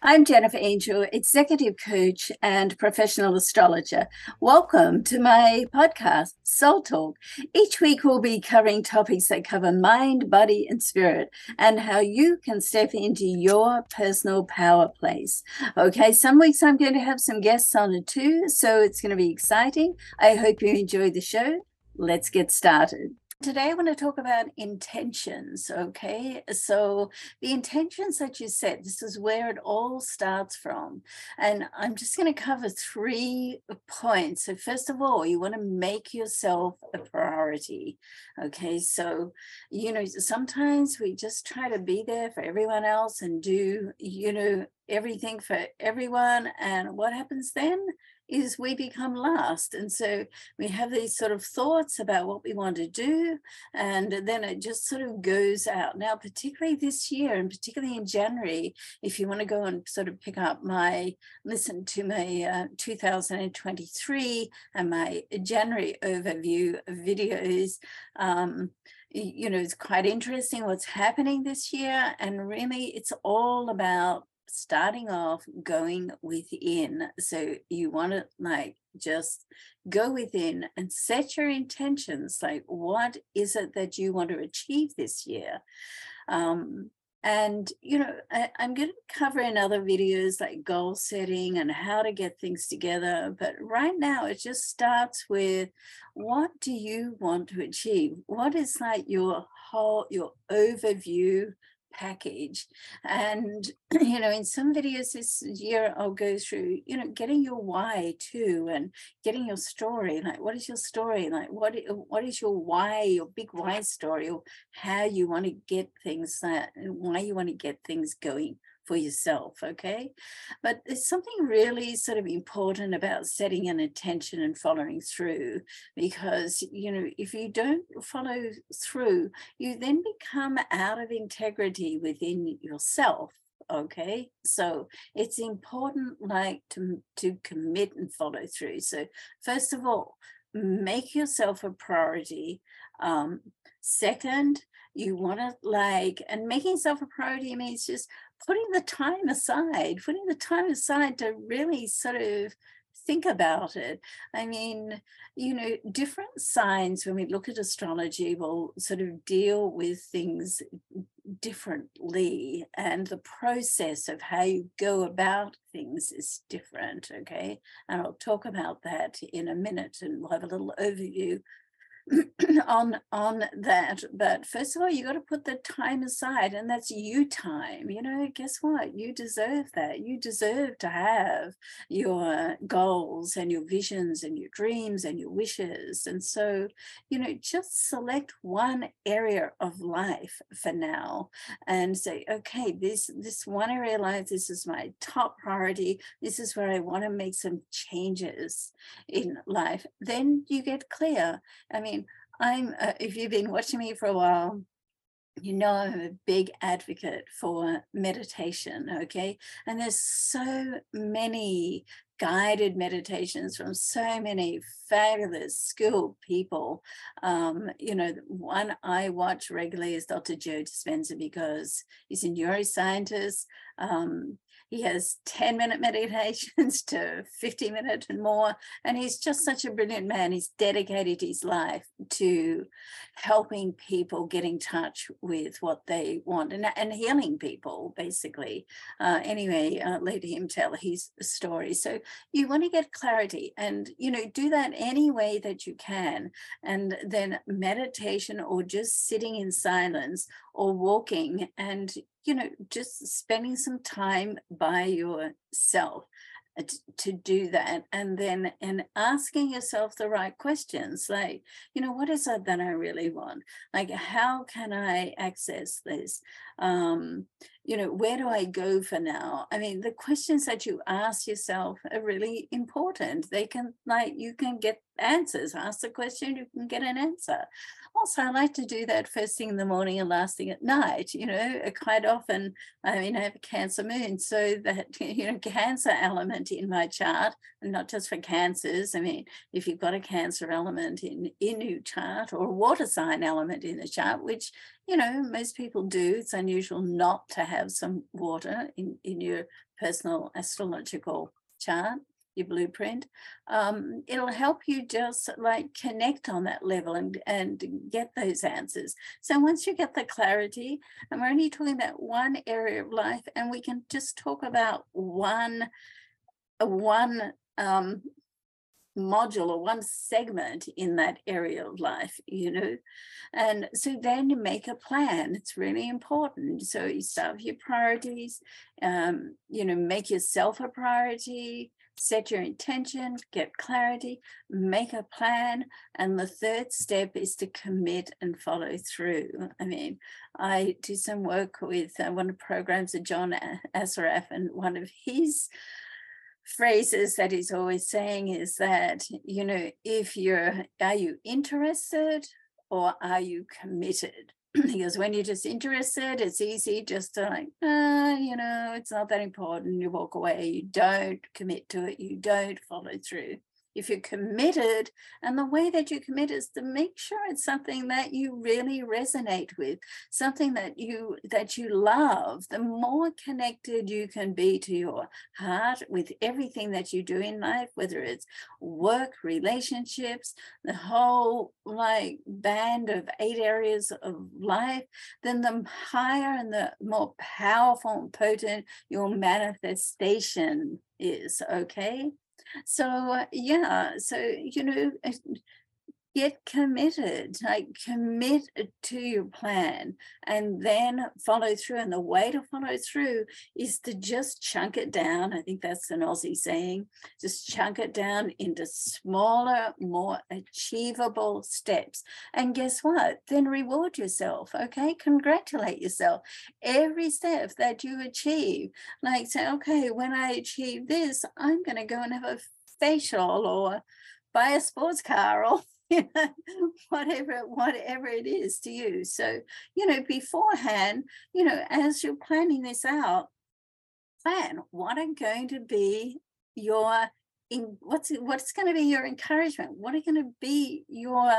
I'm Jennifer Angel, executive coach and professional astrologer. Welcome to my podcast, Soul Talk. Each week, we'll be covering topics that cover mind, body, and spirit, and how you can step into your personal power place. Okay, some weeks I'm going to have some guests on it too, so it's going to be exciting. I hope you enjoy the show. Let's get started. Today, I want to talk about intentions. Okay. So, the intentions that you set, this is where it all starts from. And I'm just going to cover three points. So, first of all, you want to make yourself a priority. Okay. So, you know, sometimes we just try to be there for everyone else and do, you know, everything for everyone. And what happens then? Is we become last. And so we have these sort of thoughts about what we want to do, and then it just sort of goes out. Now, particularly this year, and particularly in January, if you want to go and sort of pick up my, listen to my uh, 2023 and my January overview videos. Um, you know, it's quite interesting what's happening this year. And really, it's all about starting off going within. So you want to like just go within and set your intentions. Like, what is it that you want to achieve this year? Um, and you know I, am going to cover in other videos like goal setting and how to get things together but right now it just starts with what do you want to achieve what is like your whole your overview package. And, you know, in some videos this year, I'll go through, you know, getting your why too and getting your story. Like, what is your story? Like, what, what is your why, your big why story, or how you want to get things that, why you want to get things going for yourself, okay? But there's something really sort of important about setting an intention and following through because, you know, if you don't follow through, you then become out of integrity within yourself okay? So it's important like to to commit and follow through. So first of all make yourself a priority um. Second you want to like and making yourself a priority means just putting the time aside putting the time aside to really sort of think about it. I mean you know different signs when we look at astrology will sort of deal with things differently and the process of how you go about things is different okay? And i'll talk about that in a minute and we'll have a little overview on on that but first of all you got to put the time aside and that's you time you know guess what? You deserve that. You deserve to have your goals and your visions and your dreams and your wishes and so you know just select one area of life for now and say okay this this one area of life this is my top priority. This is where i want to make some changes in life. Then you get clear. I mean I'm, uh, if you've been watching me for a while, you know I'm a big advocate for meditation, okay? And there's so many guided meditations from so many fabulous skilled people. Um, you know, one I watch regularly is Dr. Joe Dispenza because he's a neuroscientist. Um, he has 10 minute meditations to 50 minutes and more. And he's just such a brilliant man. He's dedicated his life to helping people get in touch with what they want and, and healing people, basically. Uh, anyway, uh, let him tell his story. So you want to get clarity and, you know, do that any way that you can. And then meditation or just sitting in silence or walking and you know, just spending some time by yourself uh, to do that and then and asking yourself the right questions like you know what is it that i really want? Like how can i access this? Um you know where do i go for now i mean the questions that you ask yourself are really important they can like you can get answers. Ask the question, you can get an answer. Also, I like to do that first thing in the morning and last thing at night. You know, uh, quite often, I mean, I have a Cancer moon, so that, you know, Cancer element in my chart, and not just for cancers. I mean, if you've got a Cancer element in, in your chart or a water sign element in the chart, which, you know, most people do, it's unusual not to have some water in, in your personal astrological chart your blueprint. Um, it'll help you just like connect on that level and and get those answers. So once you get the clarity and we're only talking about one area of life and we can just talk about one one um, module or one segment in that area of life, you know. And so then you make a plan. It's really important. So you start with your priorities, um, you know, make yourself a priority, set your intention, get clarity, make a plan. And the third step is to commit and follow through. I mean, I do some work with uh, one of the programs of John Assaraf, and one of his phrases that he's always saying is that, you know, if you're, are you interested or are you committed? because when you're just interested, it's easy just to like, uh, you know, it's not that important. You walk away, you don't commit to it, you don't follow through if you're committed and the way that you commit is to make sure it's something that you really resonate with something that you that you love the more connected you can be to your heart with everything that you do in life whether it's work relationships the whole like band of eight areas of life then the higher and the more powerful and potent your manifestation is okay so yeah so you know get committed like commit uh, to your plan and then follow through and the way to follow through is to just chunk it down i think that's an aussie saying just chunk it down into smaller more achievable steps and guess what? Then reward yourself okay? Congratulate yourself. Every step that you achieve like say okay when i achieve this i'm going to go and have a facial or buy a sports car or whatever whatever it is to you. So, you know, beforehand, you know, as you're planning this out, plan what are going to be your in what's what's going to be your encouragement what are going to be your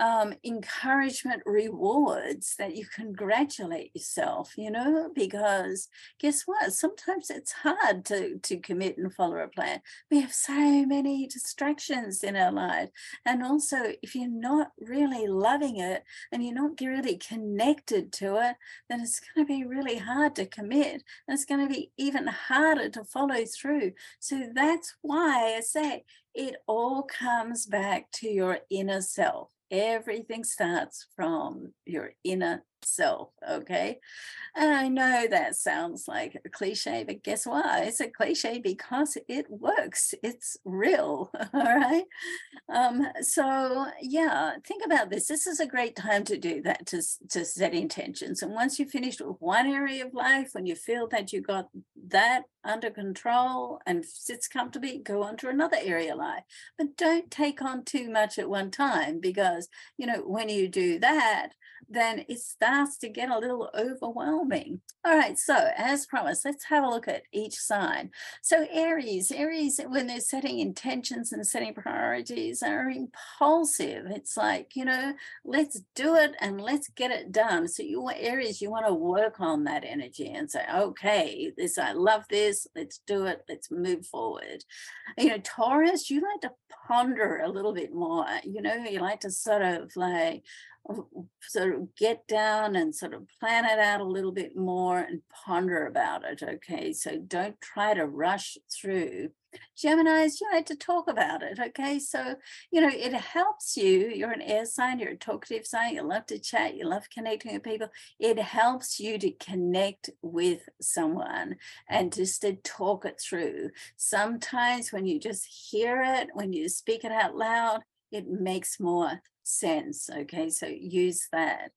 um, encouragement rewards that you congratulate yourself, you know, because guess what? Sometimes it's hard to, to commit and follow a plan. We have so many distractions in our life. And also, if you're not really loving it and you're not really connected to it, then it's going to be really hard to commit. And it's going to be even harder to follow through. So that's why I say it all comes back to your inner self everything starts from your inner self. Okay. And I know that sounds like a cliche, but guess what? It's a cliche because it works. It's real. All right. Um, so yeah, think about this. This is a great time to do that, to, to set intentions. And once you've finished with one area of life, when you feel that you got that under control and sits comfortably, go on to another area of life. But don't take on too much at one time because, you know, when you do that, then it starts to get a little overwhelming. All right, so as promised, let's have a look at each sign. So Aries, Aries, when they're setting intentions and setting priorities, are impulsive. It's like, you know, let's do it and let's get it done. So you want Aries, you want to work on that energy and say, okay, this I love this. Let's do it. Let's move forward. You know, Taurus, you like to ponder a little bit more. You know, you like to sort of like sort of get down and sort of plan it out a little bit more and ponder about it. Okay. So don't try to rush through. Geminis, you had to talk about it. Okay. So, you know, it helps you. You're an air sign, you're a talkative sign, you love to chat, you love connecting with people. It helps you to connect with someone and just to talk it through. Sometimes when you just hear it, when you speak it out loud, it makes more sense. Okay, so use that.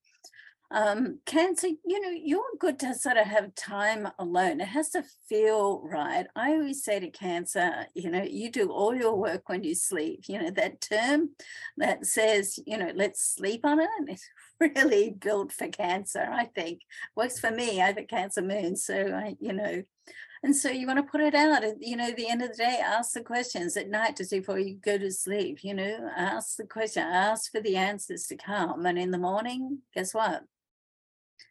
um, cancer, you know, you're good to sort of have time alone. It has to feel right. I always say to cancer, you know, you do all your work when you sleep. You know, that term that says, you know, let's sleep on it. It's really built for cancer, I think. Works for me. I have a cancer moon. So I, you know, and so you want to put it out at, you know, the end of the day, ask the questions at night just before you go to sleep, you know, ask the question, ask for the answers to come. And in the morning, guess what?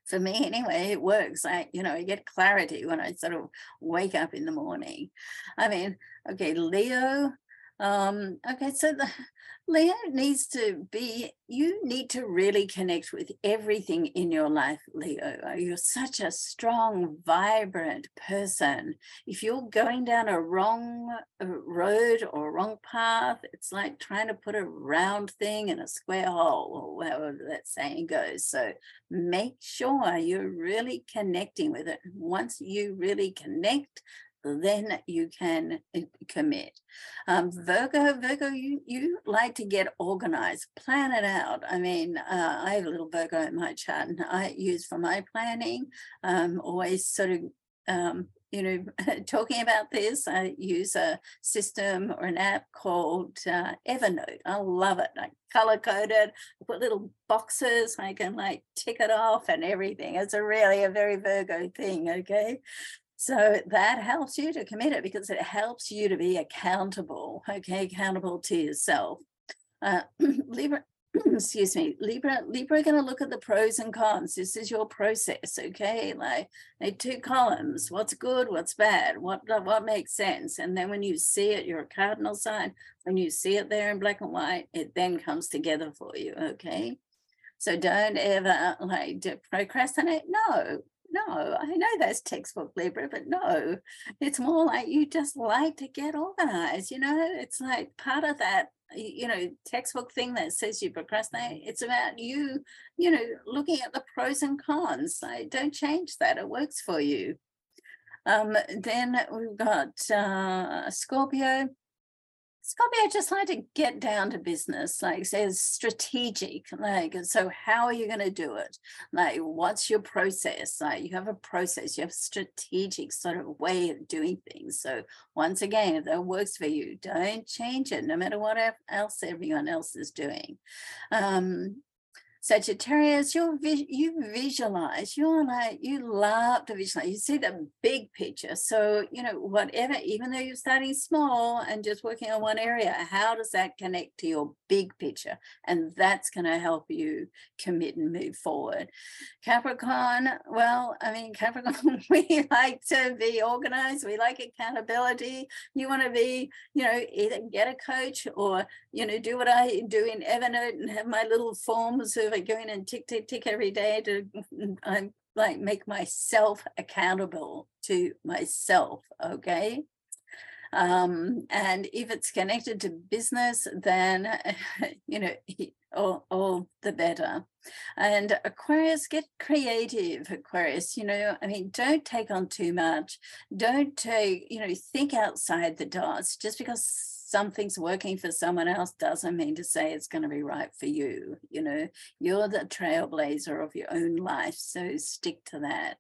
for me anyway, it works. I, you know, I get clarity when I sort of wake up in the morning. I mean, okay, Leo. Um, okay, so the Leo needs to be, you need to really connect with everything in your life, Leo. Uh, you're such a strong, vibrant person. If you're going down a wrong uh, road or wrong path, it's like trying to put a round thing in a square hole, or however that saying goes. So make sure you're really connecting with it. Once you really connect, then you can uh, commit. Um, Virgo, Virgo, you you like to get organized, plan it out. I mean, uh, I have a little Virgo in my chart, and I use for my planning. Um, always sort of um, you know, talking about this, I use a system or an app called uh, Evernote. I love it. I color coded, put little boxes. I can like tick it off and everything. It's a really a very Virgo thing. Okay. So that helps you to commit it because it helps you to be accountable, okay, accountable to yourself. Uh, Libra, excuse me, Libra, Libra going to look at the pros and cons. This is your process, okay? Like, like two columns: what's good, what's bad, what what makes sense. And then when you see it, you're a cardinal sign. When you see it there in black and white, it then comes together for you, okay? So don't ever like procrastinate. No, no, I know that's textbook Libra, but no, it's more like you just like to get organized. You know, it's like part of that, you know, textbook thing that says you procrastinate. It's about you, you know, looking at the pros and cons. Like, don't change that. It works for you. Um, then we've got uh, Scorpio. Scorpio just like to get down to business, like says strategic. Like, so how are you going to do it? Like, what's your process? Like, you have a process, you have a strategic sort of way of doing things. So, once again, if that works for you, don't change it, no matter what else everyone else is doing. Um, Sagittarius, you you visualize, you're like, you love to visualize, you see the big picture. So, you know, whatever, even though you're starting small and just working on one area, how does that connect to your big picture? And that's going to help you commit and move forward. Capricorn, well, I mean, Capricorn, we like to be organized, we like accountability. You want to be, you know, either get a coach or, you know, do what I do in Evernote and have my little forms of like go in and tick, tick, tick every day to um, like make myself accountable to myself. Okay. Um, and if it's connected to business, then, you know, all, all the better. And Aquarius, get creative, Aquarius. You know, I mean, don't take on too much. Don't take, you know, think outside the dots just because something's working for someone else doesn't mean to say it's going to be right for you. You know, you're the trailblazer of your own life, so stick to that.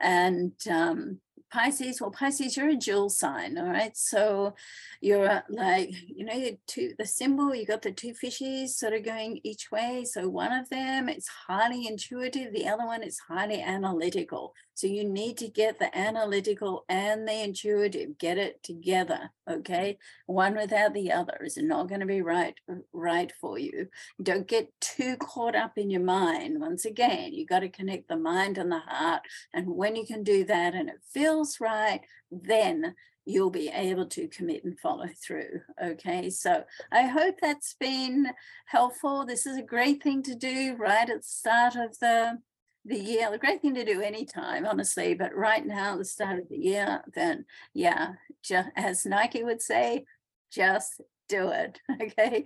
And um, Pisces, well, Pisces, you're a dual sign, all right. So you're like, you know, two the symbol, you got the two fishies sort of going each way. So one of them it's highly intuitive, the other one is highly analytical. So you need to get the analytical and the intuitive, get it together. Okay. One without the other is not going to be right, right for you. Don't get too caught up in your mind. Once again, you got to connect the mind and the heart. And when you can do that and it feels right, then you'll be able to commit and follow through. Okay, so I hope that's been helpful. This is a great thing to do right at the start of the the year. A great thing to do anytime, honestly, but right now, the start of the year, then yeah, just, as Nike would say, just do it. Okay.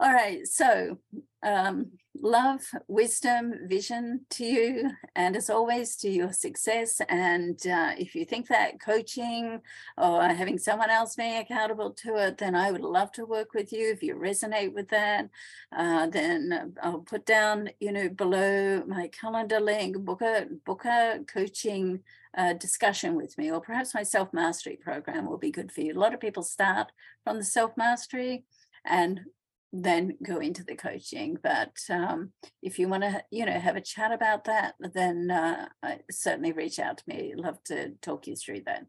All right. So, um, love, wisdom, vision to you, and as always, to your success. And uh, if you think that coaching or having someone else being accountable to it, then I would love to work with you. If you resonate with that, uh, then I'll put down, you know, below my calendar link, book a book a coaching uh, discussion with me, or perhaps my self mastery program will be good for you. A lot of people start from the self mastery and then go into the coaching. But um, if you want to, you know, have a chat about that, then uh, certainly reach out to me. Love to talk you through that.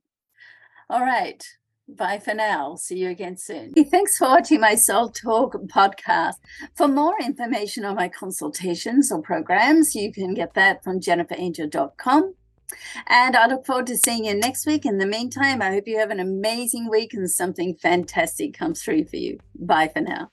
All right. Bye for now. See you again soon. Thanks for watching my Soul Talk podcast. For more information on my consultations or programs, you can get that from jenniferangel.com. And I look forward to seeing you next week. In the meantime, I hope you have an amazing week and something fantastic comes through for you. Bye for now.